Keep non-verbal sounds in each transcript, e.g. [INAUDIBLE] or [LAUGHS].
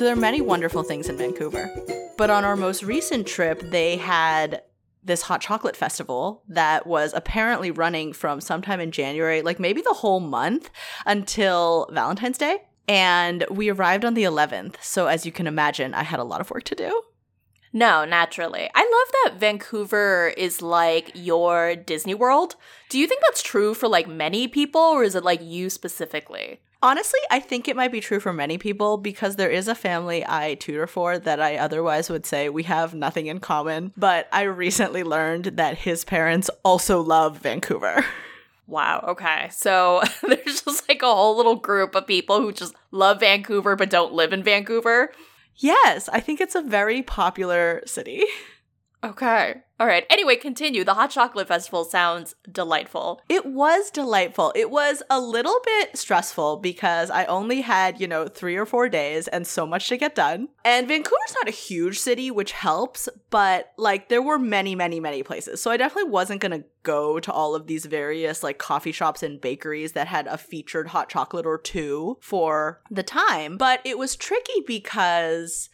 So there are many wonderful things in Vancouver. But on our most recent trip, they had this hot chocolate festival that was apparently running from sometime in January, like maybe the whole month until Valentine's Day. And we arrived on the 11th. So as you can imagine, I had a lot of work to do. No, naturally. I love that Vancouver is like your Disney World. Do you think that's true for like many people or is it like you specifically? Honestly, I think it might be true for many people because there is a family I tutor for that I otherwise would say we have nothing in common. But I recently learned that his parents also love Vancouver. Wow, okay. So [LAUGHS] there's just like a whole little group of people who just love Vancouver but don't live in Vancouver. Yes, I think it's a very popular city. Okay. All right. Anyway, continue. The Hot Chocolate Festival sounds delightful. It was delightful. It was a little bit stressful because I only had, you know, three or four days and so much to get done. And Vancouver's not a huge city, which helps, but like there were many, many, many places. So I definitely wasn't going to go to all of these various like coffee shops and bakeries that had a featured hot chocolate or two for the time. But it was tricky because.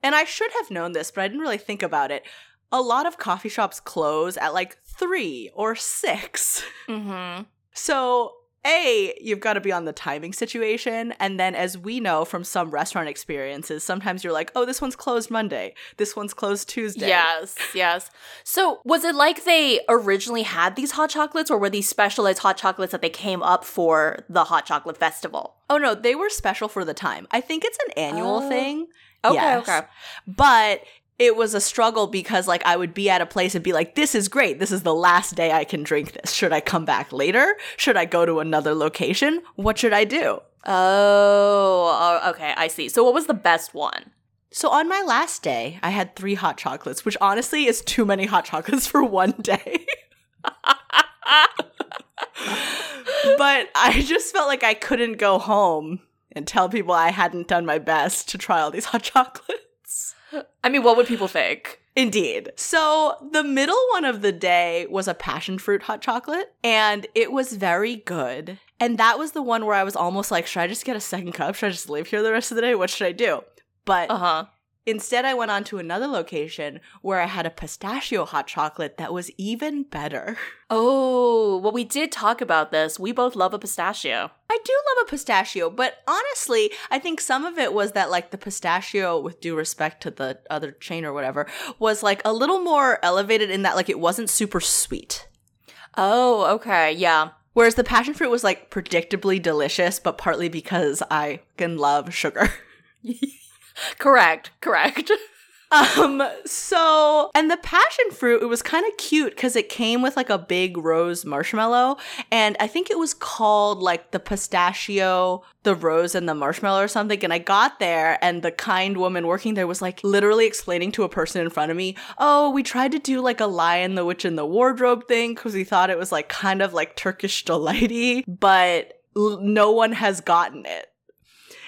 And I should have known this, but I didn't really think about it a lot of coffee shops close at like three or 6 Mm-hmm. So, A, you've got to be on the timing situation. And then, as we know from some restaurant experiences, sometimes you're like, oh, this one's closed Monday. This one's closed Tuesday. Yes, yes. So, was it like they originally had these hot chocolates, or were these specialized hot chocolates that they came up for the Hot Chocolate Festival? Oh, no, they were special for the time. I think it's an annual Oh. thing. Okay, Yes. okay. But it was a struggle because like I would be at a place and be like, this is great. This is the last day I can drink this. Should I come back later? Should I go to another location? What should I do? Oh, oh, okay, I see. So, what was the best one? So on my last day, I had three hot chocolates, which honestly is too many hot chocolates for one day. [LAUGHS] but I just felt like I couldn't go home and tell people I hadn't done my best to try all these hot chocolates. [LAUGHS] I mean, what would people think? Indeed. So the middle one of the day was a passion fruit hot chocolate, and it was very good. And that was the one where I was almost like, should I just get a second cup? Should I just live here the rest of the day? What should I do? But Uh huh. Instead, I went on to another location where I had a pistachio hot chocolate that was even better. [LAUGHS] Oh, well, we did talk about this. We both love a pistachio. I do love a pistachio, but honestly, I think some of it was that like the pistachio, with due respect to the other chain or whatever, was like a little more elevated in that like it wasn't super sweet. Oh, okay, yeah. Whereas the passion fruit was like predictably delicious, but partly because I can love sugar. [LAUGHS] Correct, correct. [LAUGHS] Um, so, and the passion fruit, it was kind of cute because it came with like a big rose marshmallow. And I think it was called like the pistachio, the rose, and the marshmallow or something. And I got there, and the kind woman working there was like literally explaining to a person in front of me, Oh, we tried to do like a lion, the witch, and the wardrobe thing because we thought it was like kind of like Turkish delighty, but l- no one has gotten it.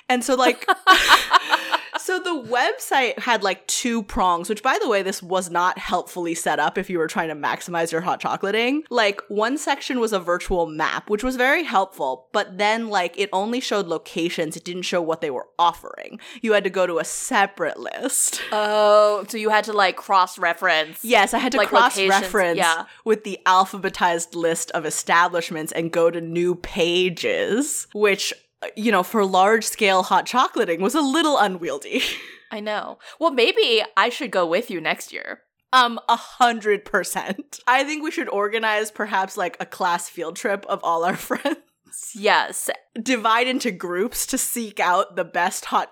And so, like, [LAUGHS] so the website had like two prongs, which by the way, this was not helpfully set up if you were trying to maximize your hot chocolating. Like, one section was a virtual map, which was very helpful, but then like it only showed locations, it didn't show what they were offering. You had to go to a separate list. [LAUGHS] Oh, so you had to like cross reference. Yes, I had to Like cross reference yeah. with the alphabetized list of establishments and go to new pages, which, you know, for large scale hot chocolating was a little unwieldy. I know. Well, maybe I should go with you next year. Um, a hundred percent. I think we should organize perhaps like a class field trip of all our [LAUGHS] friends. Yes. Divide into groups to seek out the best hot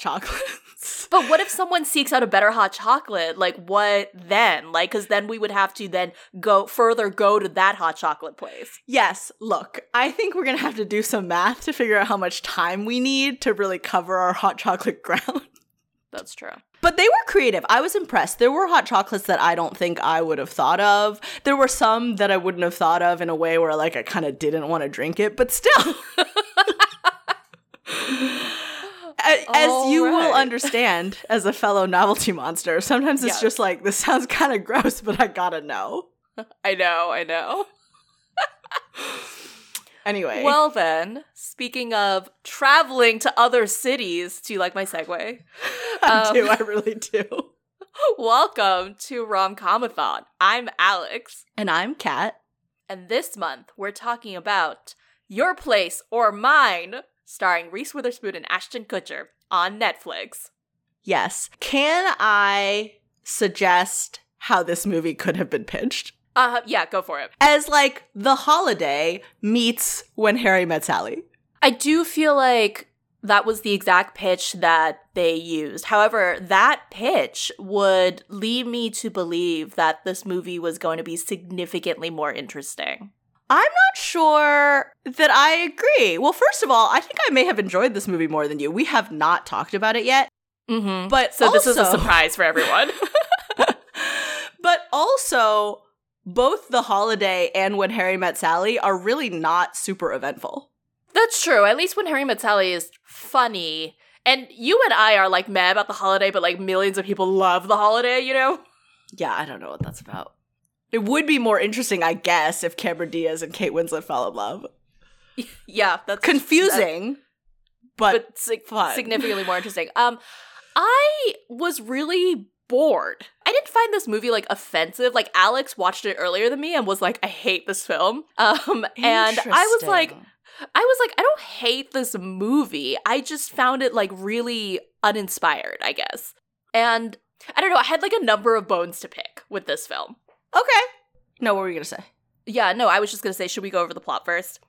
[LAUGHS] But what if someone seeks out a better hot chocolate? Like, what then? Like, because then we would have to then go further, go to that hot chocolate place. Yes, look, I think we're gonna have to do some math to figure out how much time we need to really cover our hot chocolate [LAUGHS] ground. That's true. But they were creative. I was impressed. There were hot chocolates that I don't think I would have thought of. There were some that I wouldn't have thought of in a way where like I kind of didn't want to drink it, but still. [LAUGHS] As you will understand as a fellow novelty monster, sometimes it's Yes. just like this sounds kind of gross, but I gotta know. [LAUGHS] I know, I know. Anyway. Well, then, speaking of traveling to other cities, do you like my segue? [LAUGHS] I um, do. I really do. [LAUGHS] Welcome to Romcomathon. I'm Alex, And I'm Kat. and this month we're talking about Your Place or Mine, starring Reese Witherspoon and Ashton Kutcher on Netflix. Yes. Can I suggest how this movie could have been pitched? Uh, yeah, go for it. As like The Holiday meets When Harry Met Sally. I do feel like that was the exact pitch that they used. However, that pitch would lead me to believe that this movie was going to be significantly more interesting. I'm not sure that I agree. Well, first of all, I think I may have enjoyed this movie more than you. We have not talked about it yet. Mm-hmm. But So this is a surprise for everyone. [LAUGHS] [LAUGHS] But also, both The Holiday and When Harry Met Sally are really not super eventful. That's true. At least when Harry Met Sally is funny. And you and I are like mad about the holiday, but like millions of people love the holiday, you know? Yeah, I don't know what that's about. It would be more interesting, I guess, if Cameron Diaz and Kate Winslet fell in love. [LAUGHS] Yeah, that's Confusing, but, but sig- significantly more interesting. Um, I was really bored. I didn't find this movie like offensive. Like Alex watched it earlier than me and was like, "I hate this film." [LAUGHS] Um, and I was like, I was like, I don't hate this movie. I just found it like really uninspired, I guess. And I don't know. I had like a number of bones to pick with this film. Okay. No, what were you gonna say? Yeah, no, I was just gonna say, should we go over the plot first?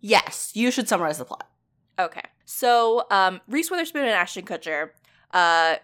Yes, you should summarize the plot. Okay. So, um, Reese Witherspoon and Ashton Kutcher, uh,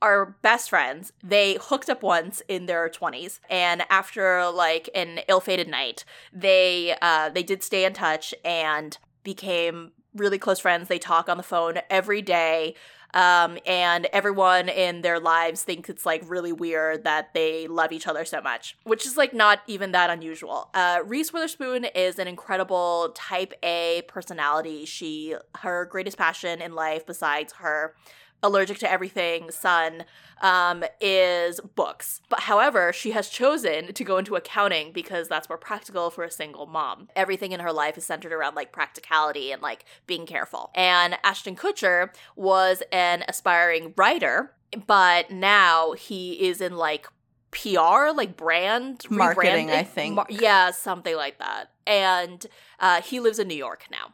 are best friends. They hooked up once in their 20s, and after like an ill-fated night, they uh they did stay in touch and became really close friends. They talk on the phone every day. Um, and everyone in their lives thinks it's like really weird that they love each other so much, which is like not even that unusual. Uh, Reese Witherspoon is an incredible type A personality. She, her greatest passion in life, besides her allergic to everything son um, is books but however she has chosen to go into accounting because that's more practical for a single mom everything in her life is centered around like practicality and like being careful and ashton kutcher was an aspiring writer but now he is in like PR, like brand Marketing, rebranding- I think. Mar- yeah, something like that. And uh, he lives in New York now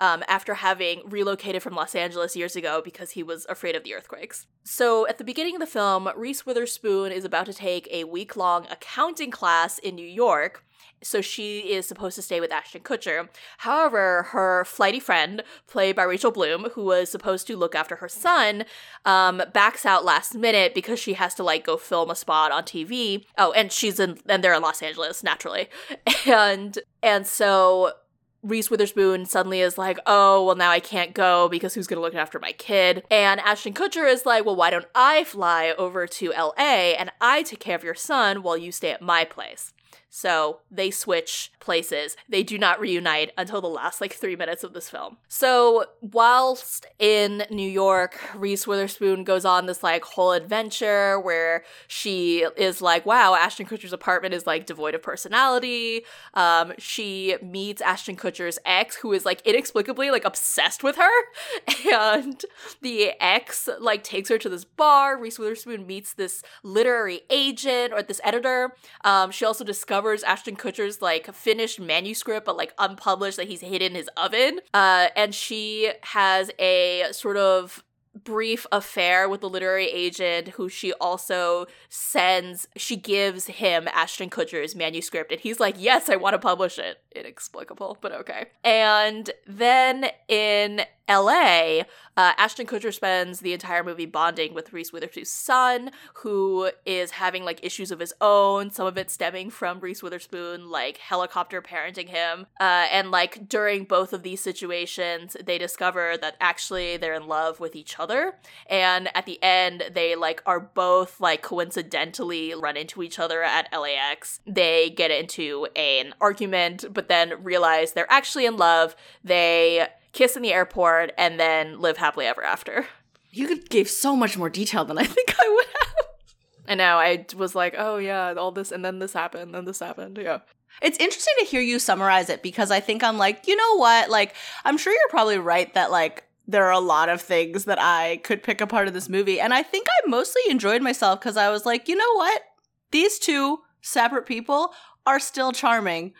um, after having relocated from Los Angeles years ago because he was afraid of the earthquakes. So, at the beginning of the film, Reese Witherspoon is about to take a week long accounting class in New York. So, she is supposed to stay with Ashton Kutcher. However, her flighty friend, played by Rachel Bloom, who was supposed to look after her son, um, backs out last minute because she has to like go film a spot on TV. Oh, and she's in, and they're in Los Angeles, naturally. [LAUGHS] And, and so Reese Witherspoon suddenly is like, oh, well, now I can't go because who's going to look after my kid? And Ashton Kutcher is like, well, why don't I fly over to LA and I take care of your son while you stay at my place? So they switch places. They do not reunite until the last like three minutes of this film. So whilst in New York, Reese Witherspoon goes on this like whole adventure where she is like, wow, Ashton Kutcher's apartment is like devoid of personality. Um, she meets Ashton Kutcher's ex, who is like inexplicably like obsessed with her, [LAUGHS] and the ex like takes her to this bar. Reese Witherspoon meets this literary agent or this editor. Um, she also discovers Ashton Kutcher's like finished manuscript, but like unpublished that he's hidden in his oven. Uh, and she has a sort of brief affair with the literary agent who she also sends she gives him ashton kutcher's manuscript and he's like yes i want to publish it inexplicable but okay. And then in la uh, ashton kutcher spends the entire movie bonding with reese witherspoon's son who is having like issues of his own some of it stemming from reese witherspoon like helicopter parenting him. Uh, and like during both of these situations they discover that actually they're in love with each other. And at the end they like are both like coincidentally run into each other at LAX they get into an argument but then realize they're actually in love they kiss in the airport and then live happily ever after You gave so much more detail than I think I would have. I know. I was like, oh yeah, all this, and then this happened, and this happened. Yeah. It's interesting to hear you summarize it because I think I'm like, you know what? Like, I'm sure you're probably right that like there are a lot of things that I could pick apart of this movie. And I think I mostly enjoyed myself because I was like, you know what? These two separate people are still charming.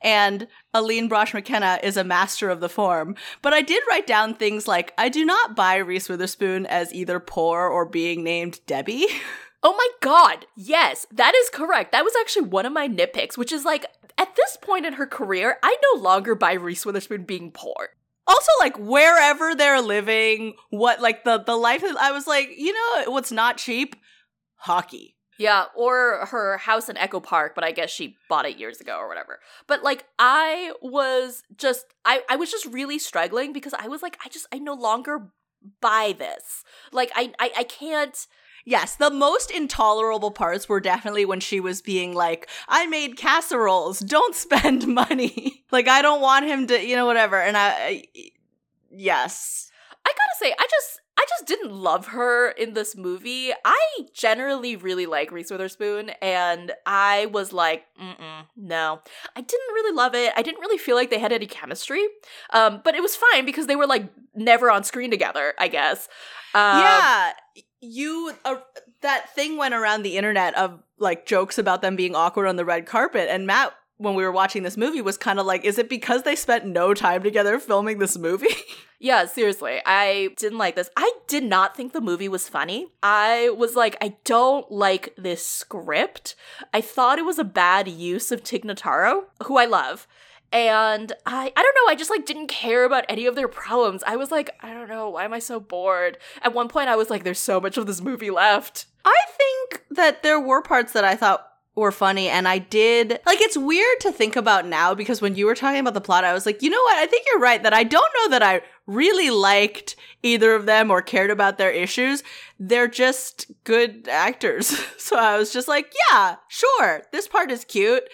And Aline Brosh McKenna is a master of the form. But I did write down things like I do not buy Reese Witherspoon as either poor or being named Debbie. [LAUGHS] Oh my god, yes, that is correct. That was actually one of my nitpicks, which is like, at this point in her career, I no longer buy Reese Witherspoon being poor also like wherever they're living what like the the life i was like you know what's not cheap hockey yeah or her house in echo park but i guess she bought it years ago or whatever but like i was just i i was just really struggling because i was like i just i no longer buy this like i i, I can't Yes, the most intolerable parts were definitely when she was being like, I made casseroles, don't [LAUGHS] spend money. like, I don't want him to, you know, whatever. And I, I yes. I gotta say, I just, I just didn't love her in this movie. I generally really like Reese Witherspoon, and I was like, mm no. I didn't really love it. I didn't really feel like they had any chemistry. Um, but it was fine because they were like never on screen together, I guess. Um, yeah you uh, that thing went around the internet of like jokes about them being awkward on the red carpet and matt when we were watching this movie was kind of like is it because they spent no time together filming this movie [LAUGHS] yeah seriously i didn't like this i did not think the movie was funny i was like i don't like this script i thought it was a bad use of tig notaro who i love and I I don't know, I just like didn't care about any of their problems. I was like, I don't know, why am I so bored? At one point I was like there's so much of this movie left. I think that there were parts that I thought were funny and I did like it's weird to think about now because when you were talking about the plot I was like, "You know what? I think you're right that I don't know that I really liked either of them or cared about their issues. They're just good actors." [LAUGHS] so I was just like, "Yeah, sure. This part is cute."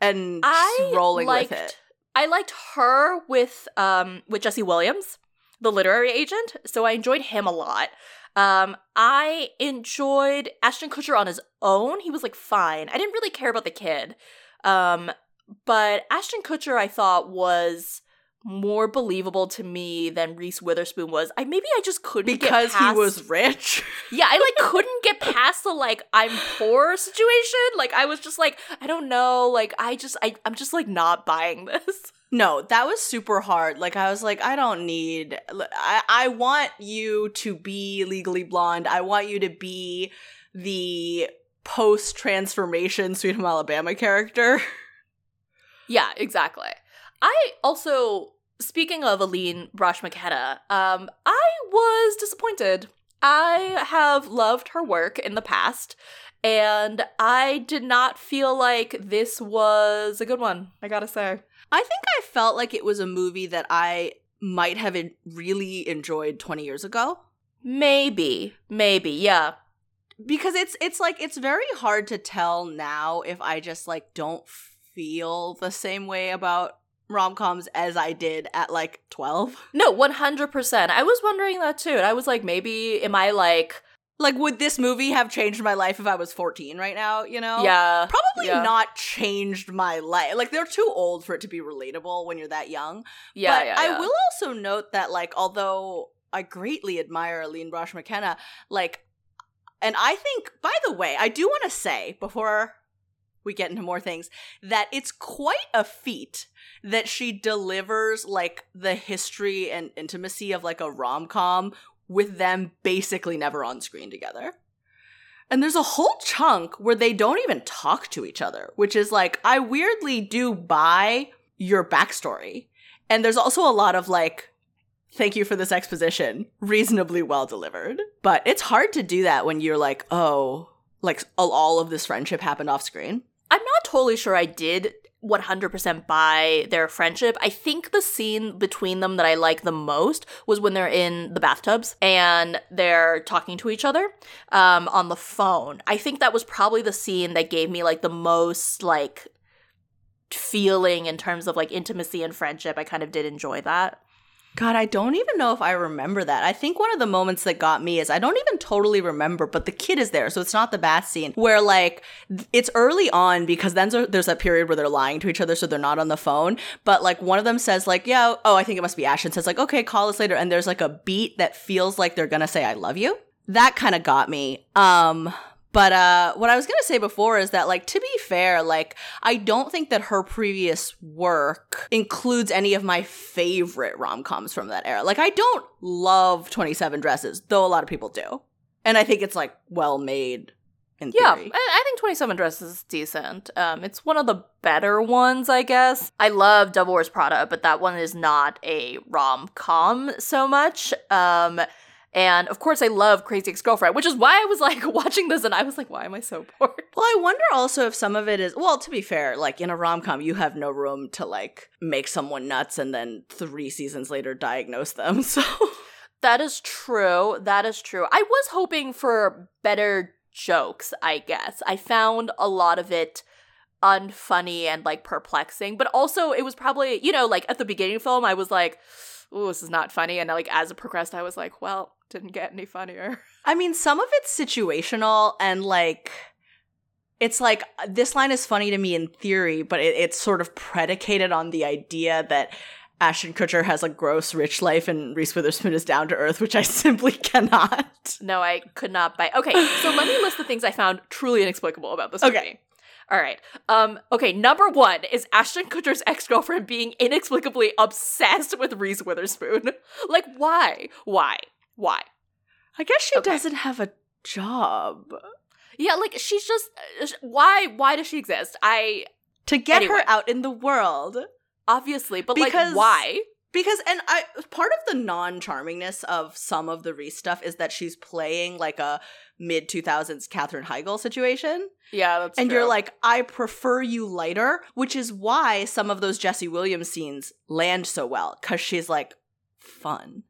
and I rolling liked, with it. I liked her with um with Jesse Williams, the literary agent. So I enjoyed him a lot. Um, I enjoyed Ashton Kutcher on his own. He was like fine. I didn't really care about the kid. Um, but Ashton Kutcher I thought was more believable to me than Reese Witherspoon was. I maybe I just couldn't because past, he was rich. [LAUGHS] yeah, I like [LAUGHS] couldn't get past the like I'm poor situation. Like I was just like I don't know. Like I just I I'm just like not buying this. [LAUGHS] No, that was super hard. Like I was like I don't need. I I want you to be legally blonde. I want you to be the post transformation Sweet Home Alabama character. Yeah, exactly. I also Speaking of Aline Brosh McKenna, um, I was disappointed. I have loved her work in the past, and I did not feel like this was a good one, I gotta say. I think I felt like it was a movie that I might have really enjoyed 20 years ago. Maybe. Maybe, yeah. Because it's it's like it's very hard to tell now if I just like don't feel the same way about rom-coms as I did at like 12. [LAUGHS] No, 100%. I was wondering that too. And I was like maybe am I like like would this movie have changed my life if I was 14 right now, you know? Yeah. Probably yeah. not changed my life. Like they're too old for it to be relatable when you're that young. Yeah, but yeah, I will also note that like although I greatly admire Aline Brosh McKenna, like and I think by the way, I do want to say before we get into more things that it's quite a feat that she delivers like the history and intimacy of like a rom-com with them basically never on screen together. And there's a whole chunk where they don't even talk to each other, which is like, I weirdly do buy your backstory. And there's also a lot of like, thank you for this exposition, reasonably well delivered. But it's hard to do that when you're like, oh, like all of this friendship happened off screen. I'm not totally sure I did 100% buy their friendship. I think the scene between them that I like the most was when they're in the bathtubs and they're talking to each other um, on the phone. I think that was probably the scene that gave me like the most like feeling in terms of like intimacy and friendship. I kind of did enjoy that. God, I don't even know if I remember that. I think one of the moments that got me is I don't even totally remember, but the kid is there. So it's not the bath scene where like it's early on because then there's that period where they're lying to each other so they're not on the phone. But like one of them says like, yeah, oh, I think it must be Ashton says like, okay, call us later. And there's like a beat that feels like they're going to say, I love you. That kind of got me. Um, but uh, what I was gonna say before is that, like, to be fair, like, I don't think that her previous work includes any of my favorite rom coms from that era. Like, I don't love Twenty Seven Dresses, though a lot of people do, and I think it's like well made. In yeah, theory. I, I think Twenty Seven Dresses is decent. Um, it's one of the better ones, I guess. I love Devil Wears Prada, but that one is not a rom com so much. Um and of course, I love Crazy Ex Girlfriend, which is why I was like [LAUGHS] watching this and I was like, why am I so bored? Well, I wonder also if some of it is, well, to be fair, like in a rom com, you have no room to like make someone nuts and then three seasons later diagnose them. [LAUGHS] So that is true. That is true. I was hoping for better jokes, I guess. I found a lot of it unfunny and like perplexing, but also it was probably, you know, like at the beginning of the film, I was like, oh, this is not funny. And like as it progressed, I was like, well, didn't get any funnier. [LAUGHS] I mean, some of it's situational and like it's like uh, this line is funny to me in theory, but it, it's sort of predicated on the idea that Ashton Kutcher has a gross rich life and Reese Witherspoon is down to earth, which I [LAUGHS] simply cannot. No, I could not buy. Okay, so let me list the things I found truly inexplicable about this movie. All right. Um, okay, number one is Ashton Kutcher's ex-girlfriend being inexplicably obsessed with Reese Witherspoon. [LAUGHS] like, why? Why? Why? I guess she okay. doesn't have a job. Yeah, like she's just uh, why why does she exist? I to get anyway. her out in the world. Obviously, but because, like why? Because and I part of the non-charmingness of some of the Reese stuff is that she's playing like a mid 2000s Katherine Heigl situation. Yeah, that's And true. you're like, I prefer you lighter, which is why some of those Jesse Williams scenes land so well, because she's like fun.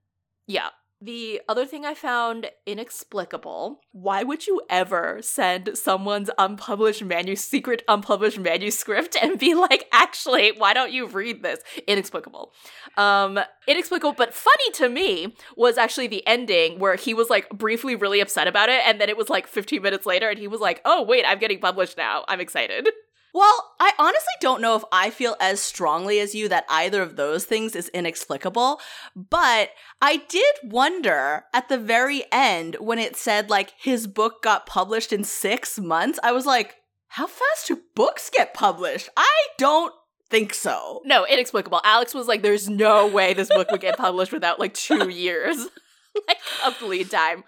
Yeah. The other thing I found inexplicable, why would you ever send someone's unpublished manu- secret unpublished manuscript and be like, actually, why don't you read this? Inexplicable. Um, inexplicable, but funny to me was actually the ending where he was like briefly really upset about it, and then it was like 15 minutes later, and he was like, oh, wait, I'm getting published now. I'm excited. Well, I honestly don't know if I feel as strongly as you that either of those things is inexplicable, but I did wonder at the very end when it said like his book got published in six months. I was like, how fast do books get published? I don't think so. No, inexplicable. Alex was like, there's no way this book would get published without like two years. [LAUGHS] [LAUGHS] like of lead time.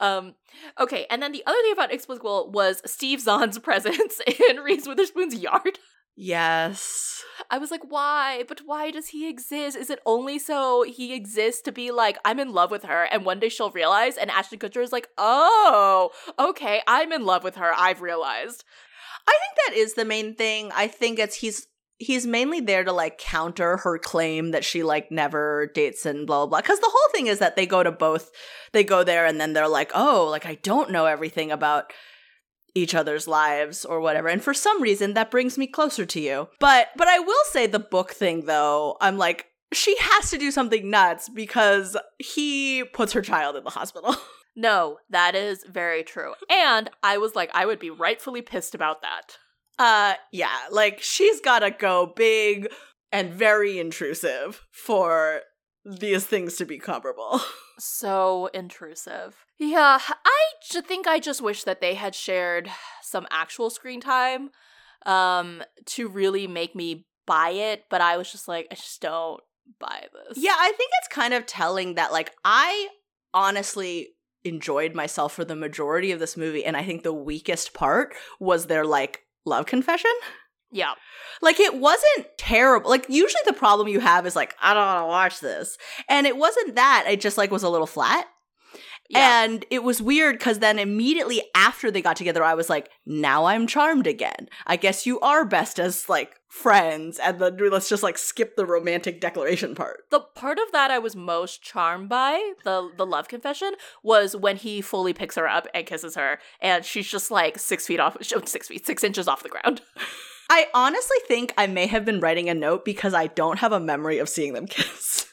Um, okay, and then the other thing about Inexplicable was Steve Zahn's [LAUGHS] presence in Reese Witherspoon's yard. Yes. I was like, why? But why does he exist? Is it only so he exists to be like, I'm in love with her, and one day she'll realize? And Ashton Kutcher is like, oh, okay, I'm in love with her. I've realized. I think that is the main thing. I think it's he's he's mainly there to like counter her claim that she like never dates and blah blah blah. Because the whole thing is that they go to both, they go there and then they're like, oh, like I don't know everything about each other's lives or whatever. And for some reason that brings me closer to you. But but I will say the book thing though, I'm like, she has to do something nuts because he puts her child in the hospital. [LAUGHS] No, that is very true. And I was like, I would be rightfully pissed about that. Uh, yeah, like she's gotta go big and very intrusive for these things to be comparable. [LAUGHS] So intrusive. Yeah, I j- think I just wish that they had shared some actual screen time um to really make me buy it, but I was just like I just don't buy this. Yeah, I think it's kind of telling that like I honestly enjoyed myself for the majority of this movie and I think the weakest part was their like love confession. Yeah. Like it wasn't terrible. Like usually the problem you have is like I don't want to watch this. And it wasn't that. It just like was a little flat. Yeah. And it was weird because then immediately after they got together, I was like, now I'm charmed again. I guess you are best as like friends. And then let's just like skip the romantic declaration part. The part of that I was most charmed by, the the love confession, was when he fully picks her up and kisses her, and she's just like six feet off, oh, six feet, six inches off the ground. [LAUGHS] I honestly think I may have been writing a note because I don't have a memory of seeing them [LAUGHS] kiss.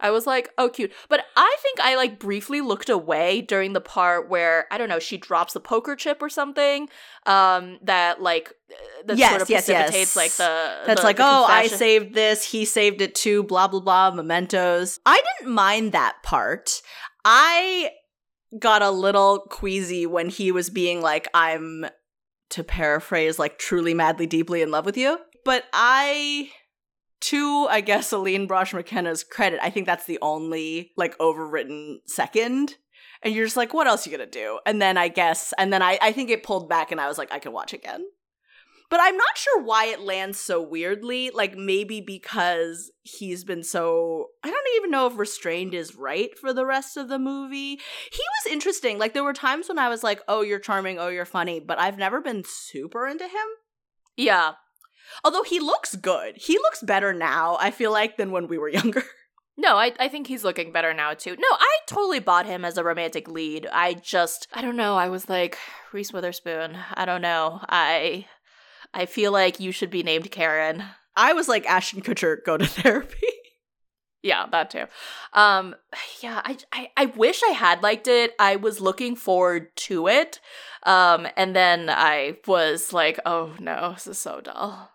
I was like, oh, cute. But I think I like briefly looked away during the part where I don't know she drops the poker chip or something. Um, that like uh, that Yes, sort of yes, precipitates yes. like the That's the- like, the oh, I saved this, he saved it too, blah, blah, blah, mementos. I didn't mind that part. I got a little queasy when he was being like, I'm, to paraphrase, like, truly, madly, deeply in love with you. But I, to, I guess, Aline Brosh McKenna's credit, I think that's the only, like, overwritten second. And you're just like, what else are you gonna do? And then I guess, and then I, I think it pulled back and I was like, I can watch again. But I'm not sure why it lands so weirdly. Like maybe because he's been so I don't even know if restrained is right for the rest of the movie. He was interesting. Like there were times when I was like, "Oh, you're charming. Oh, you're funny." But I've never been super into him. Yeah, Although he looks good. He looks better now, I feel like, than when we were [LAUGHS] younger. No, I, I think he's looking better now too. No, I totally bought him as a romantic lead. I just I don't know. I was like Reese Witherspoon. I don't know. I I feel like you should be named Karen. I was like Ashton Kutcher go to [LAUGHS] therapy. Yeah, that too. Um, yeah, I, I I wish I had liked it. I was looking forward to it, um, and then I was like, oh no, this is so dull.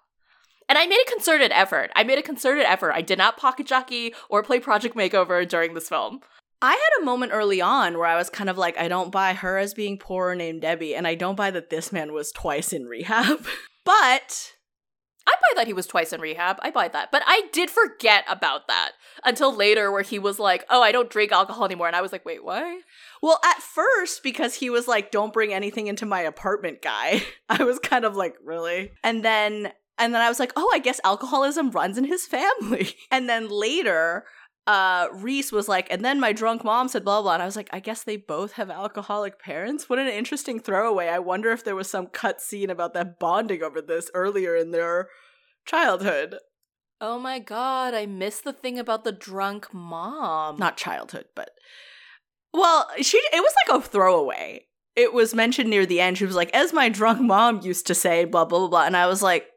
And I made a concerted effort. I made a concerted effort. I did not pocket jockey or play Project Makeover during this film. I had a moment early on where I was kind of like, I don't buy her as being poor named Debbie, and I don't buy that this man was twice in rehab. [LAUGHS] but I buy that he was twice in rehab. I buy that. But I did forget about that until later where he was like, oh, I don't drink alcohol anymore. And I was like, wait, what? Well, at first, because he was like, don't bring anything into my apartment guy, [LAUGHS] I was kind of like, really? And then and then I was like, oh, I guess alcoholism runs in his family. [LAUGHS] And then later, uh, Reese was like, and then my drunk mom said blah blah. And I was like, I guess they both have alcoholic parents. What an interesting throwaway. I wonder if there was some cut scene about that bonding over this earlier in their childhood. Oh my god, I missed the thing about the drunk mom. Not childhood, but well, she it was like a throwaway. It was mentioned near the end. She was like, as my drunk mom used to say, blah blah blah blah. And I was like,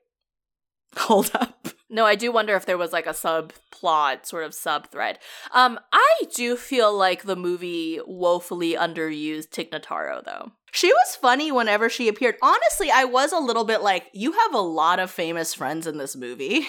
[LAUGHS] hold up. No, I do wonder if there was like a subplot, sort of sub thread. Um, I do feel like the movie woefully underused Tig Notaro, though. She was funny whenever she appeared. Honestly, I was a little bit like, you have a lot of famous friends in this movie.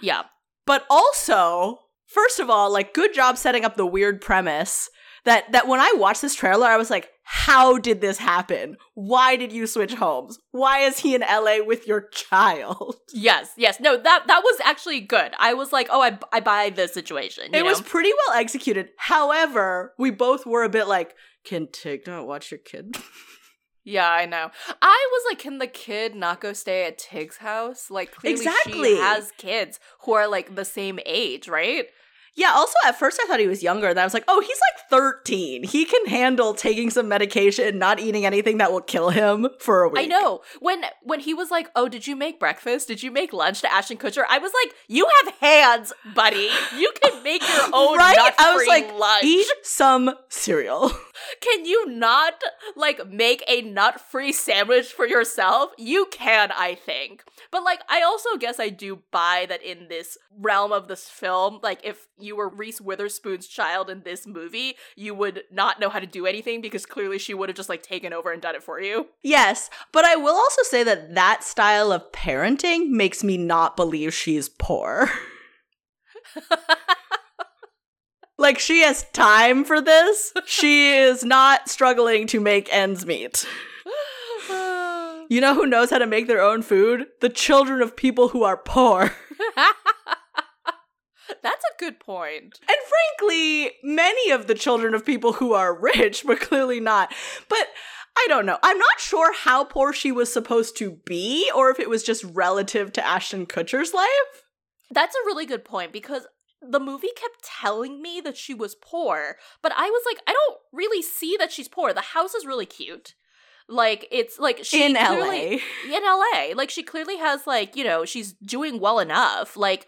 Yeah. But also, first of all, like good job setting up the weird premise that that when I watched this trailer, I was like, how did this happen? Why did you switch homes? Why is he in LA with your child? [LAUGHS] Yes, yes. No, that that was actually good. I was like, oh, I, I buy this situation. you It was pretty well executed. However, we both were a bit like, can Tig not watch your kid? [LAUGHS] Yeah, I know. I was like, can the kid not go stay at Tig's house? Like, clearly Exactly. she has kids who are like the same age, right? Yeah, also at first I thought he was younger, and I was like, oh, he's like 13. He can handle taking some medication, not eating anything that will kill him for a week. I know. When when he was like, "Oh, did you make breakfast? Did you make lunch to Ashton Kutcher?" I was like, "You have hands, buddy. You can make your [LAUGHS] own right? I was like, lunch. eat some cereal. [LAUGHS] Can you not like make a nut-free sandwich for yourself? You can, I think. But like, I also guess I do buy that in this realm of this film, like if you were Reese Witherspoon's child in this movie, you would not know how to do anything because clearly she would have just like taken over and done it for you. yes, but I will also say that that style of parenting makes me not believe she's poor. [LAUGHS] like, she has time for this. She is not struggling to make ends meet. [SIGHS] You know who knows how to make their own food? The children of people who are poor. [LAUGHS] [LAUGHS] That's a good point. And frankly, many of the children of people who are rich, [LAUGHS] but clearly not. But I don't know. I'm not sure how poor she was supposed to be, or if it was just relative to Ashton Kutcher's life. That's a really good point because the movie kept telling me that she was poor, but I was like, I don't really see that she's poor. The house is really cute. Like it's like she In clearly, LA. [LAUGHS] in LA. Like she clearly has like, you know, she's doing well enough. Like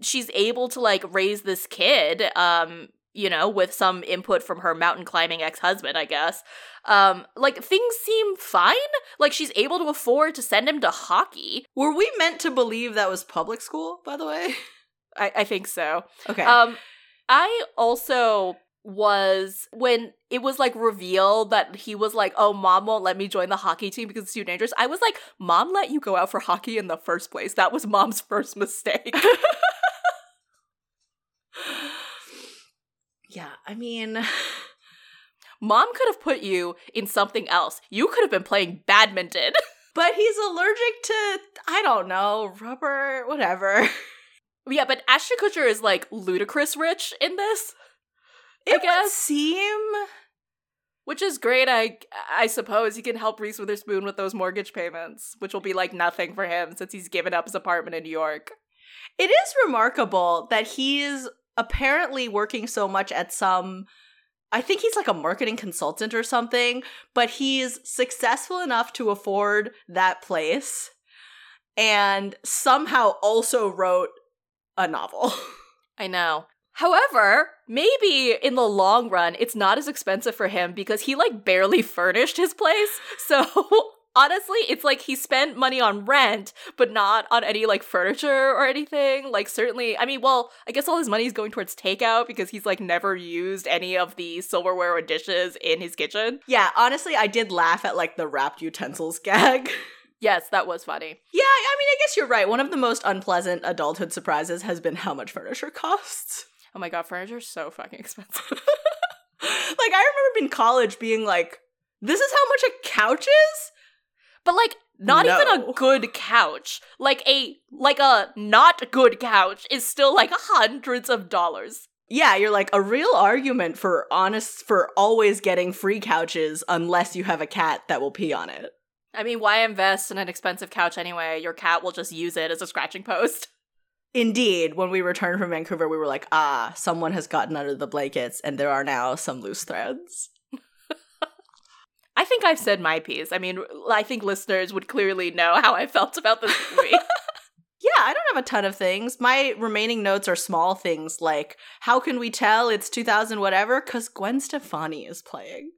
she's able to like raise this kid um you know with some input from her mountain climbing ex-husband i guess um like things seem fine like she's able to afford to send him to hockey Were we meant to believe that was public school, by the way? [LAUGHS] i, I think so Okay. um I also was when it was like revealed that he was like, "Oh, mom won't let me join the hockey team because it's too dangerous." I was like, "Mom let you go out for hockey in the first place. That was mom's [LAUGHS] first mistake." [LAUGHS] yeah, I mean, [LAUGHS] mom could have put you in something else. You could have been playing badminton. [LAUGHS] but he's allergic to I don't know, rubber, whatever. [LAUGHS] Yeah, but Ashton Kutcher is like ludicrous rich in this. It I guess seem which is great. I I suppose he can help Reese Witherspoon with those mortgage payments, which will be like nothing for him since he's given up his apartment in New York. It is remarkable that he's apparently working so much at some I think he's like a marketing consultant or something, but he's successful enough to afford that place and somehow also wrote a novel. [LAUGHS] I know. However, maybe in the long run, it's not as expensive for him because he like barely furnished his place. [LAUGHS] So honestly, it's like he spent money on rent, but not on any like furniture or anything. Like, certainly, I mean, well, I guess all his money is going towards takeout because he's like never used any of the silverware or dishes in his kitchen. Yeah, honestly, I did laugh at like the wrapped utensils [LAUGHS] gag. Yes, that was funny. Yeah, I mean, I guess you're right. One of the most unpleasant adulthood surprises has been how much furniture costs. Oh my god, furniture's so fucking expensive. [LAUGHS] like, I remember in college being like, this is how much a couch is? But like, not no. even a good couch. Like a like a not good couch is still like hundreds of dollars. Yeah, you're like a real argument for honest for always getting free couches unless you have a cat that will pee on it. I mean, why invest in an expensive couch anyway? Your cat will just use it as a scratching post. [LAUGHS] Indeed, when we returned from Vancouver, we were like, ah, someone has gotten under the blankets and there are now some loose threads. Think I've said my piece. I mean, I think listeners would clearly know how I felt about this movie. [LAUGHS] yeah, I don't have a ton of things. My remaining notes are small things like how can we tell it's 2000 whatever? Because Gwen Stefani is playing.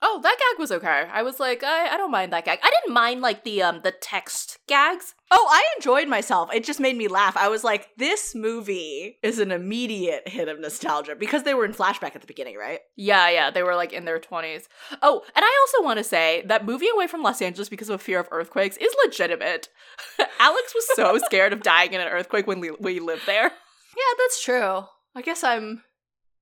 Oh, that gag was okay. I was like, I, I don't mind that gag. I didn't mind like the um the text gags. Oh, I enjoyed myself. It just made me laugh. I was like, this movie is an immediate hit of nostalgia because they were in flashback at the beginning, right? Yeah, yeah. They were like in their 20s. Oh, and I also want to say that moving away from Los Angeles because of a fear of earthquakes is legitimate. [LAUGHS] Alex was so scared of dying in an earthquake when we, we lived there. [LAUGHS] Yeah, that's true. I guess I'm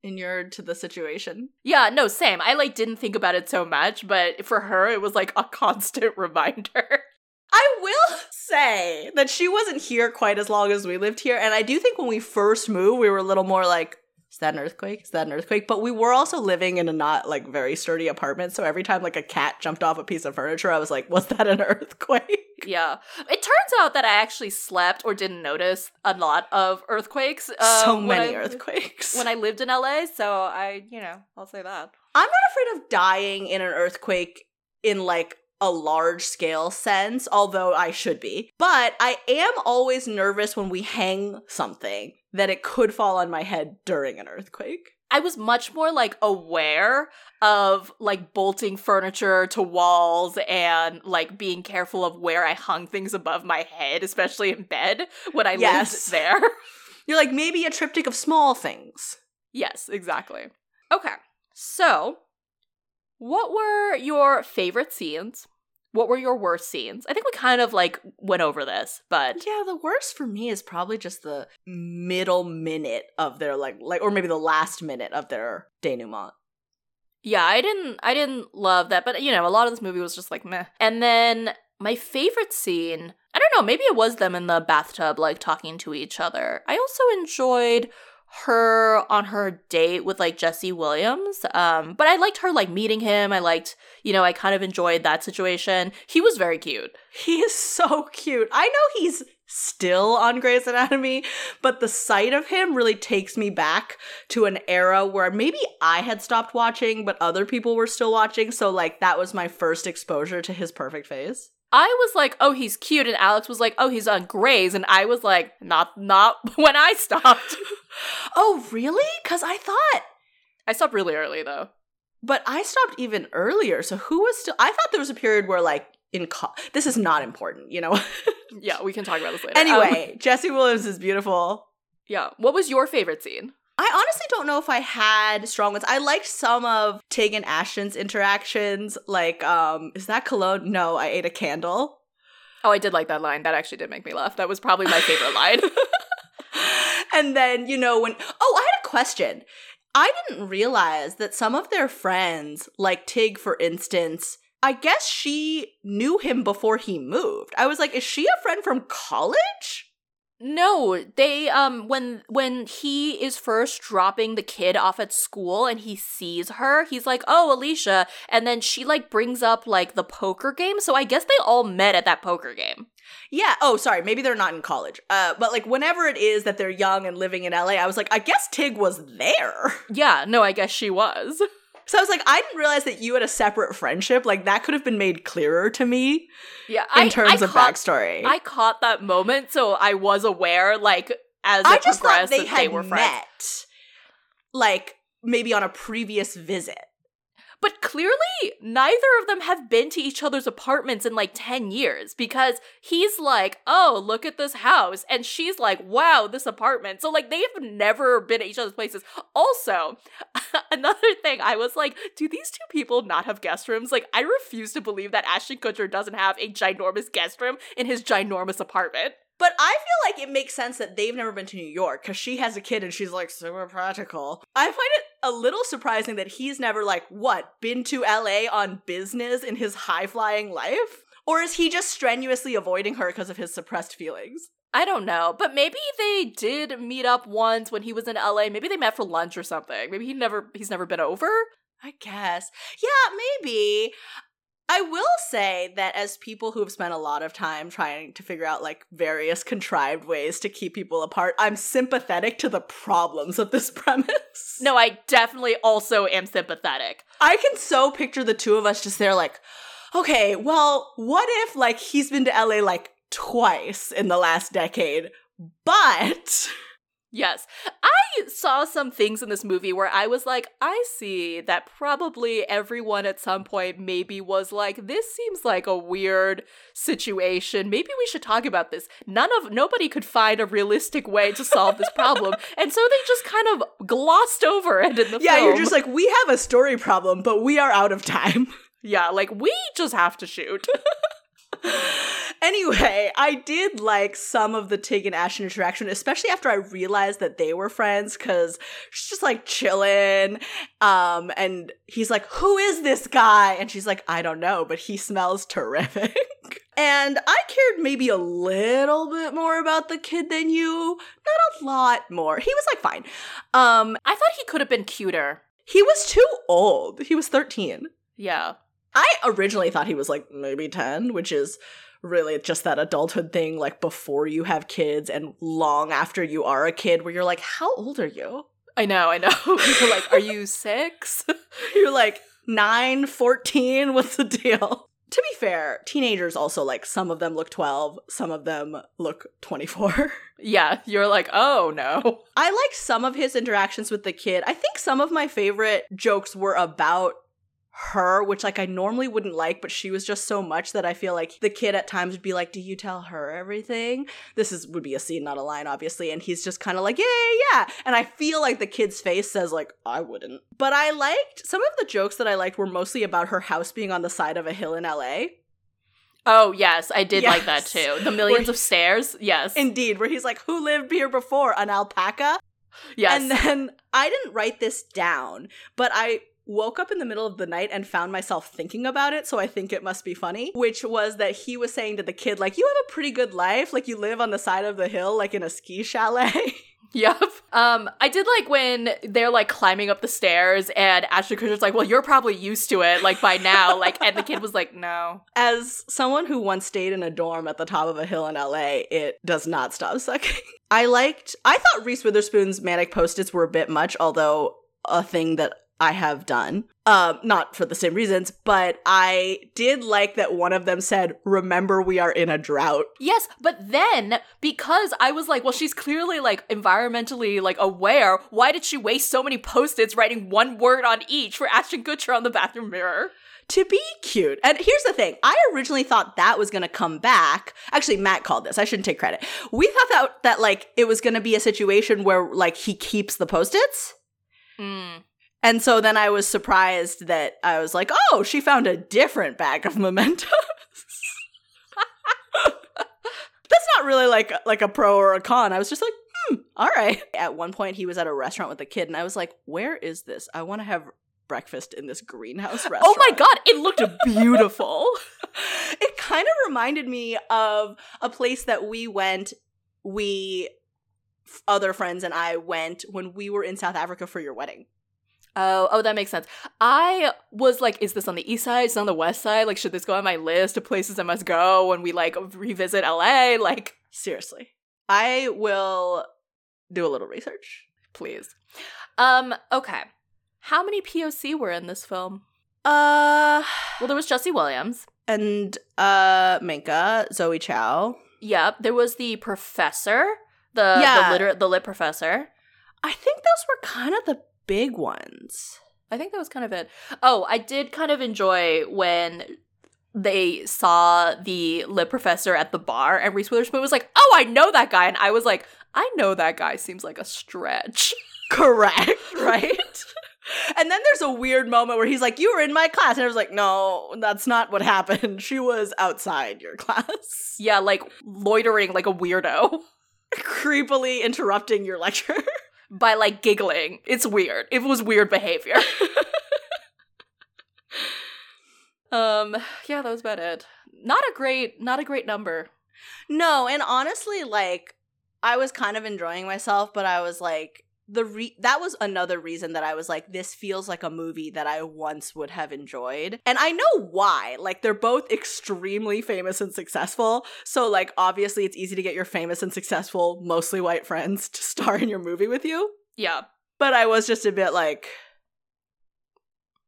inured to the situation. Yeah, no, same. I like didn't think about it so much, but for her it was like a [LAUGHS] constant reminder. I will say that she wasn't here quite as long as we lived here, and I do think when we first moved, we were a little more like, is that an earthquake? Is that an earthquake? But we were also living in a not like very sturdy apartment. So every time like a cat jumped off a piece of furniture, I was like, was that an [LAUGHS] earthquake? Yeah. It turns out that I actually slept or didn't notice a lot of earthquakes. Uh, so many I, earthquakes. When I lived in LA. So I, you know, I'll say that. I'm not afraid of dying in an earthquake in like a large scale sense, although I should be. But I am always nervous when we hang something that it could fall on my head during an earthquake. I was much more like aware of like bolting furniture to walls and like being careful of where I hung things above my head, especially in bed when I yes. lived [LAUGHS] there. You're like maybe a triptych of small things. Yes, exactly. Okay. So, what were your favorite scenes? What were your worst scenes? I think we kind of like went over this, but yeah, the worst for me is probably just the middle minute of their like like or maybe the last minute of their denouement. Yeah, I didn't I didn't love that, but you know, a lot of this movie was just like meh. And then my favorite scene, I don't know, maybe it was them in the bathtub like talking to each other. I also enjoyed her on her date with like Jesse Williams. Um, but I liked her like meeting him. I liked, you know, I kind of enjoyed that situation. He was very cute. [LAUGHS] He is so cute. I know he's still on Grey's Anatomy, but the sight of him really takes me back to an era where maybe I had stopped watching, but other people were still watching. So, like, that was my first exposure to his perfect face. I was like, "Oh, he's cute," and Alex was like, "Oh, he's on Grey's," and I was like, "Not, not [LAUGHS] when I stopped." [LAUGHS] oh, really? Because I thought I stopped really early though. But I stopped even earlier. So who was still? I thought there was a period where like in co- this is not important, you know. [LAUGHS] yeah, we can talk about this later. Anyway, um, Jesse Williams is beautiful. Yeah. What was your favorite scene? I honestly don't know if I had strong ones. I liked some of Tig and Ashton's interactions. Like, um, is that cologne? No, I ate a candle. Oh, I did like that line. That actually did make me laugh. That was probably my favorite line. [LAUGHS] [LAUGHS] and then, you know, when oh, I had a question. I didn't realize that some of their friends, like Tig, for instance, I guess she knew him before he moved. I was like, is she a friend from college? No, they um when when he is first dropping the kid off at school and he sees her, he's like, "Oh, Alicia." And then she like brings up like the poker game. So I guess they all met at that poker game. Yeah. Oh, sorry. Maybe they're not in college. Uh, but like whenever it is that they're young and living in LA, I was like, I guess Tig was there. Yeah. No, I guess she was. [LAUGHS] So I was like, I didn't realize that you had a separate friendship. Like that could have been made clearer to me. Yeah, in I, terms I of caught, backstory. I caught that moment, so I was aware. Like as it I just thought they had they were friends. met, like maybe on a previous visit. But clearly, neither of them have been to each other's apartments in like 10 years because he's like, oh, look at this house. And she's like, wow, this apartment. So, like, they've never been at each other's places. Also, [LAUGHS] another thing, I was like, do these two people not have guest rooms? Like, I refuse to believe that Ashton Kutcher doesn't have a ginormous guest room in his ginormous apartment. But I feel like it makes sense that they've never been to New York because she has a kid and she's like super practical. I find it a little surprising that he's never like what been to LA on business in his high flying life, or is he just strenuously avoiding her because of his suppressed feelings? I don't know, but maybe they did meet up once when he was in LA. Maybe they met for lunch or something. Maybe he never he's never been over. I guess. Yeah, maybe. I will say that as people who have spent a lot of time trying to figure out like various contrived ways to keep people apart, I'm sympathetic to the problems of this [LAUGHS] premise. No, I definitely also am sympathetic. I can so picture the two of us just there like, okay, well, what if like he's been to LA like twice in the last decade, but Yes. I saw some things in this movie where I was like, I see that probably everyone at some point maybe was like, this seems like a weird situation. Maybe we should talk about this. None of nobody could find a realistic way to solve this problem. [LAUGHS] and so they just kind of glossed over it in the yeah, film. you're just like, we have a story problem, but we are out of time. Yeah, like we just have to shoot. [LAUGHS] anyway, I did like some of the Tig and Ashton interaction, especially after I realized that they were friends, because she's just like chilling. Um, and he's like, Who is this guy? And she's like, I don't know, but he smells terrific. [LAUGHS] and I cared maybe a little bit more about the kid than you. Not a lot more. He was like fine. Um, I thought he could have been cuter. he was too old. He was 13. Yeah. I originally thought he was like maybe 10, which is really just that adulthood thing, like before you have kids and long after you are a kid, where you're like, how old are you? I know, I know. [LAUGHS] People like, are you six? [LAUGHS] You're like 9, 14, what's the deal? To be fair, teenagers also like some of them look 12, some of them look 24. [LAUGHS] yeah, you're like, oh no. I like some of his interactions with the kid. I think some of my favorite jokes were about her, which like I normally wouldn't like, but she was just so much that I feel like the kid at times would be like, "Do you tell her everything?" This is would be a scene, not a line, obviously, and he's just kind of like, "Yeah, yeah, yeah," and I feel like the kid's face says like, "I wouldn't." But I liked some of the jokes that I liked were mostly about her house being on the side of a hill in L.A. Oh, yes, I did like that too. The [LAUGHS] millions of stairs. Yes. Indeed, where he's like, "Who lived here before? An alpaca?" yes. And then I didn't write this down, but I woke up in the middle of the night and found myself thinking about it, so I think it must be funny, which was that he was saying to the kid, like, you have a pretty good life, like you live on the side of the hill, like in a ski chalet. [LAUGHS] Yep. Um, I did like when they're like climbing up the stairs and Ashton Kutcher's like, well, you're probably used to it, like by now. [LAUGHS] Like, and the kid was like, no. As someone who once stayed in a dorm at the top of a hill in LA, it does not stop sucking. [LAUGHS] I liked, I thought Reese Witherspoon's manic post-its were a bit much, although a thing that I have done. Um, not for the same reasons, but I did like that one of them said, Remember, we are in a drought. Yes, but then because I was like, well, she's clearly like environmentally like aware, why did she waste so many post-its writing one word on each for Ashton Kutcher on the bathroom mirror? to be cute. And here's the thing I originally thought that was going to come back. Actually, Matt called this. I shouldn't take credit. We thought that, that like, it was going to be a situation where, like, he keeps the post its. Mm. And so then I was surprised that I was like, oh, she found a different bag of mementos. [LAUGHS] That's not really like like a pro or a con. I was just like, hmm, all right. At one point, he was at a restaurant with a kid, and I was like, where is this? I want to have breakfast in this greenhouse restaurant. [LAUGHS] Oh my god, it looked beautiful. [LAUGHS] it kind of reminded me of a place that we went. We other friends and I went when we were in South Africa for your wedding. Oh, oh, that makes sense. I was like, is this on the east side? Is it on the west side? Like, should this go on my list of places I must go when we like revisit LA? Like, seriously, I will do a little research, please. Um, okay. How many POC were in this film? Uh, well, there was Jesse Williams and uh Minka, Zoe Chao. Yep, there was the professor, the yeah. the lit the lit professor. I think those were kind of the big ones. I think that was kind of it. Oh, I did kind of enjoy when they saw the lit professor at the bar and Reese Witherspoon was like, "Oh, I know that guy," and I was like, "I know that guy." Seems like a stretch. [LAUGHS] Correct, [LAUGHS] right? and then there's a weird moment where he's like, "You were in my class," and I was like, "No, that's not what happened. [LAUGHS] She was outside your class." Yeah, like loitering like a weirdo, creepily interrupting your lecture by like giggling. It's weird. It was weird behavior. [LAUGHS] um yeah, that was about it. Not a great not a great number. No, and honestly like I was kind of enjoying myself, but I was like the re- that was another reason that I was like this feels like a movie that I once would have enjoyed. And I know why. Like they're both extremely famous and successful. So like obviously it's easy to get your famous and successful mostly white friends to star in your movie with you. Yeah. But I was just a bit like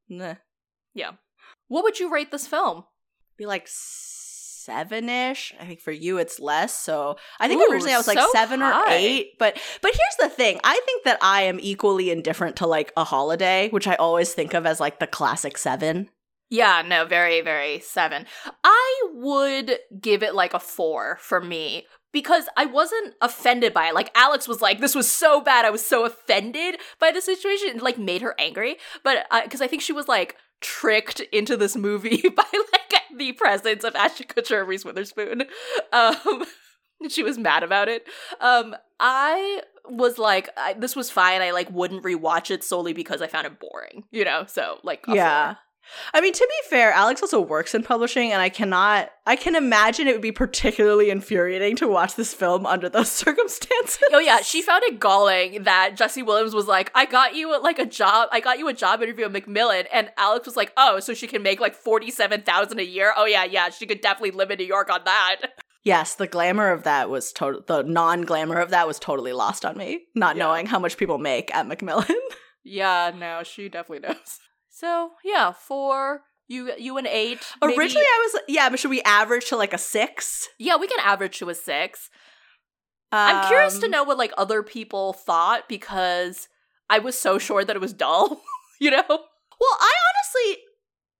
nah. Yeah. What would you rate this film? Be like seven ish. I think for you it's less. So I think Ooh, originally I was like so seven high. or eight. But but here's the thing. I think that I am equally indifferent to like a holiday, which I always think of as like the classic seven. Yeah, no, very, very seven. I would give it like a four for me because I wasn't offended by it. Like Alex was like, "This was so bad. I was so offended by the situation." It, like made her angry, but uh, because I, I think she was like tricked into this movie [LAUGHS] by like the presence of Ashton Kutcher and Reese Witherspoon. Um, [LAUGHS] she was mad about it. Um, I was like, I, this was fine. I like wouldn't rewatch it solely because I found it boring. You know, so like yeah. I mean, to be fair, Alex also works in publishing, and I cannot, I can imagine it would be particularly infuriating to watch this film under those [LAUGHS] circumstances. Oh, yeah. She found it galling that Jesse Williams was like, I got you like a job, I got you a job interview at Macmillan. And Alex was like, oh, so she can make like 47000 a year? Oh, yeah, yeah. She could definitely live in New York on that. Yes, the glamour of that was total, the non glamour of that was totally lost on me, not yeah. knowing how much people make at Macmillan. [LAUGHS] yeah, no, she definitely knows. So yeah, four. You you an eight. Maybe. Originally, I was yeah, but should we average to like a six? Yeah, we can average to a six. Um, I'm curious to um, know what like other people thought because I was so sure that it was dull. [LAUGHS] you know. Well, I honestly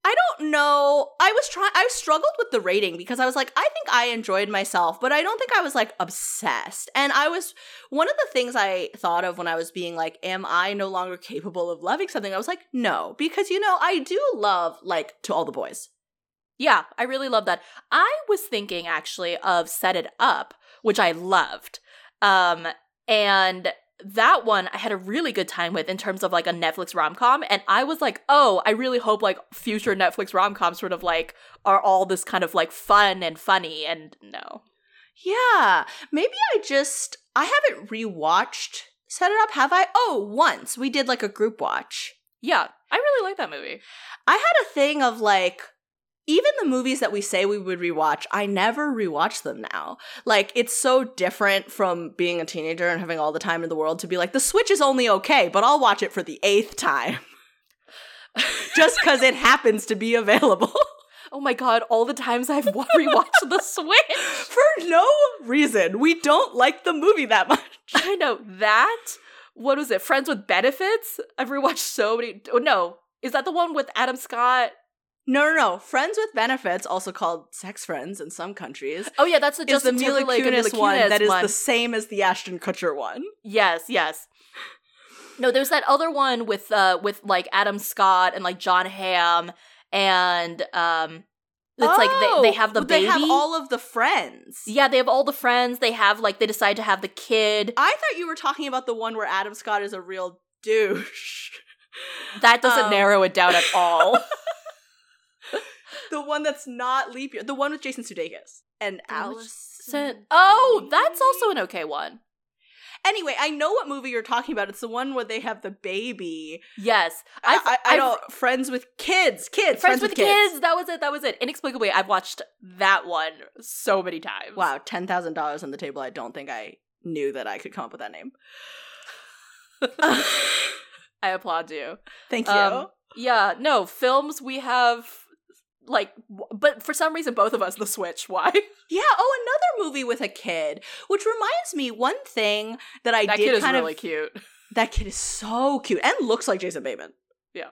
I don't know. I was trying I struggled with the rating because I was like I think I enjoyed myself, but I don't think I was like obsessed. And I was one of the things I thought of when I was being like am I no longer capable of loving something? I was like no, because you know, I do love like to all the boys. Yeah, I really love that. I was thinking actually of Set It Up, which I loved. Um and that one I had a really good time with in terms of like a Netflix rom com. And I was like, oh, I really hope like future Netflix rom coms sort of like are all this kind of like fun and funny. And no. Yeah. Maybe I just, I haven't rewatched Set It Up, have I? Oh, once. We did like a group watch. Yeah. I really like that movie. I had a thing of like, even the movies that we say we would rewatch, I never rewatch them now. Like, it's so different from being a teenager and having all the time in the world to be like, the Switch is only okay, but I'll watch it for the eighth time. [LAUGHS] Just because it happens to be available. [LAUGHS] Oh my god, all the times I've rewatched The [LAUGHS] Switch. For no reason. We don't like the movie that much. I know. That? What was it? Friends with Benefits? I've rewatched so many. Oh, no. Is that the one with Adam Scott No, no, no. Friends with Benefits, also called Sex Friends in some countries, Oh yeah, that's the is Justin the Mila Kunis Mila one that is one. the same as the Ashton Kutcher one. Yes, yes. No, there's that other one with uh with like Adam Scott and like Jon Hamm and um it's like they, they have the Oh, baby. They have all of the friends. yeah, they have all the friends. They have like they decide to have the kid. I thought you were talking about the one where Adam Scott is a real douche. That doesn't Um, narrow it down at all. [LAUGHS] the one that's not leap year. The one with Jason Sudeikis and. So- oh, that's also an okay one. Anyway, I know what movie you're talking about. It's the one where they have the baby. Yes, I, I've- I, I know. Friends with kids. Kids. Friends, with, kids. That was it. That was it. Inexplicably, I've watched that one so many times. Wow, ten thousand dollars on the table. I don't think I knew that I could come up with that name. [LAUGHS] I applaud you. Thank you. Um, yeah, no films. We have like, w- but for some reason, both of us the Switch. Why? [LAUGHS] yeah. Oh, another movie with a kid, which reminds me one thing that I that did kid is kind really of. cute. [LAUGHS] That kid is so cute and looks like Jason Bateman. Yeah.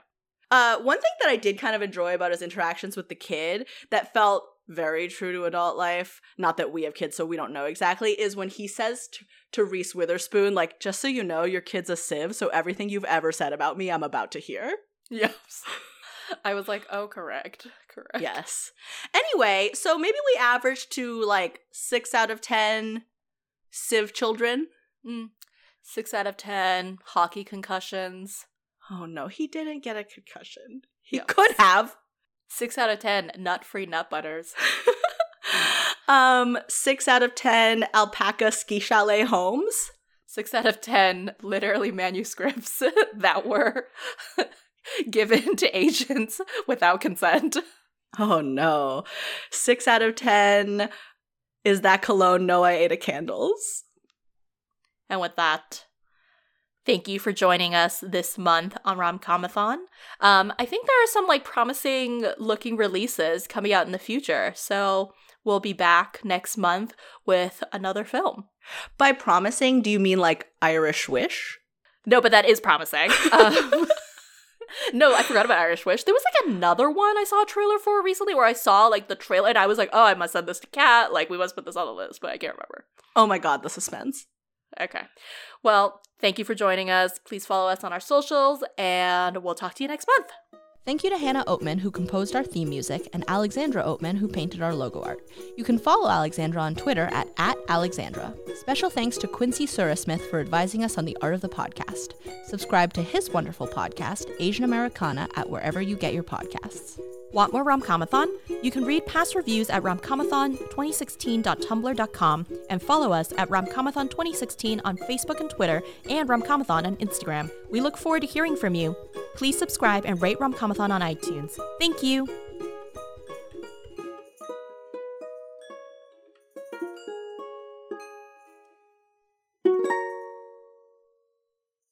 Uh, one thing that I did kind of enjoy about his interactions with the kid that felt very true to adult life, not that we have kids so we don't know exactly, is when he says to, to Reese Witherspoon, like, just so you know, your kid's a sieve, so everything you've ever said about me, I'm about to hear. Yes. [LAUGHS] I was like, oh, correct, correct. Yes. Anyway, so maybe we average to like six out of 10 sieve children. Mm. Six out of ten hockey concussions. Oh no, he didn't get a concussion. He Yeah. could have. Six out of ten nut-free nut butters. [LAUGHS] um, six out of ten alpaca ski chalet homes. Six out of ten literally manuscripts [LAUGHS] that were [LAUGHS] given to agents [LAUGHS] without consent. Oh no. Six out of ten is that cologne no I ate a candles. And with that, thank you for joining us this month on Romcomathon. Um, I think there are some like promising looking releases coming out in the future. So we'll be back next month with another film. By promising, do you mean like Irish wish? No, but that is promising. [LAUGHS] Um, no, I forgot about Irish Wish. There was like another one I saw a trailer for recently where I saw like the trailer and I was like, oh, I must send this to Kat. Like, we must put this on the list, but I can't remember. Oh my god, the suspense. Okay. Well, thank you for joining us. Please follow us on our socials and we'll talk to you next month. Thank you to Hannah Oatman, who composed our theme music, and Alexandra Oatman, who painted our logo art. You can follow Alexandra on Twitter at, at Alexandra. Special thanks to Quincy Surasmith for advising us on the art of the podcast. Subscribe to his wonderful podcast, Asian Americana, at wherever you get your podcasts. Want more Romcomathon? You can read past reviews at romcomathon2016.tumblr.com and follow us at romcomathon2016 on Facebook and Twitter and romcomathon on Instagram. We look forward to hearing from you. Please subscribe and rate Romcomathon on iTunes. Thank you.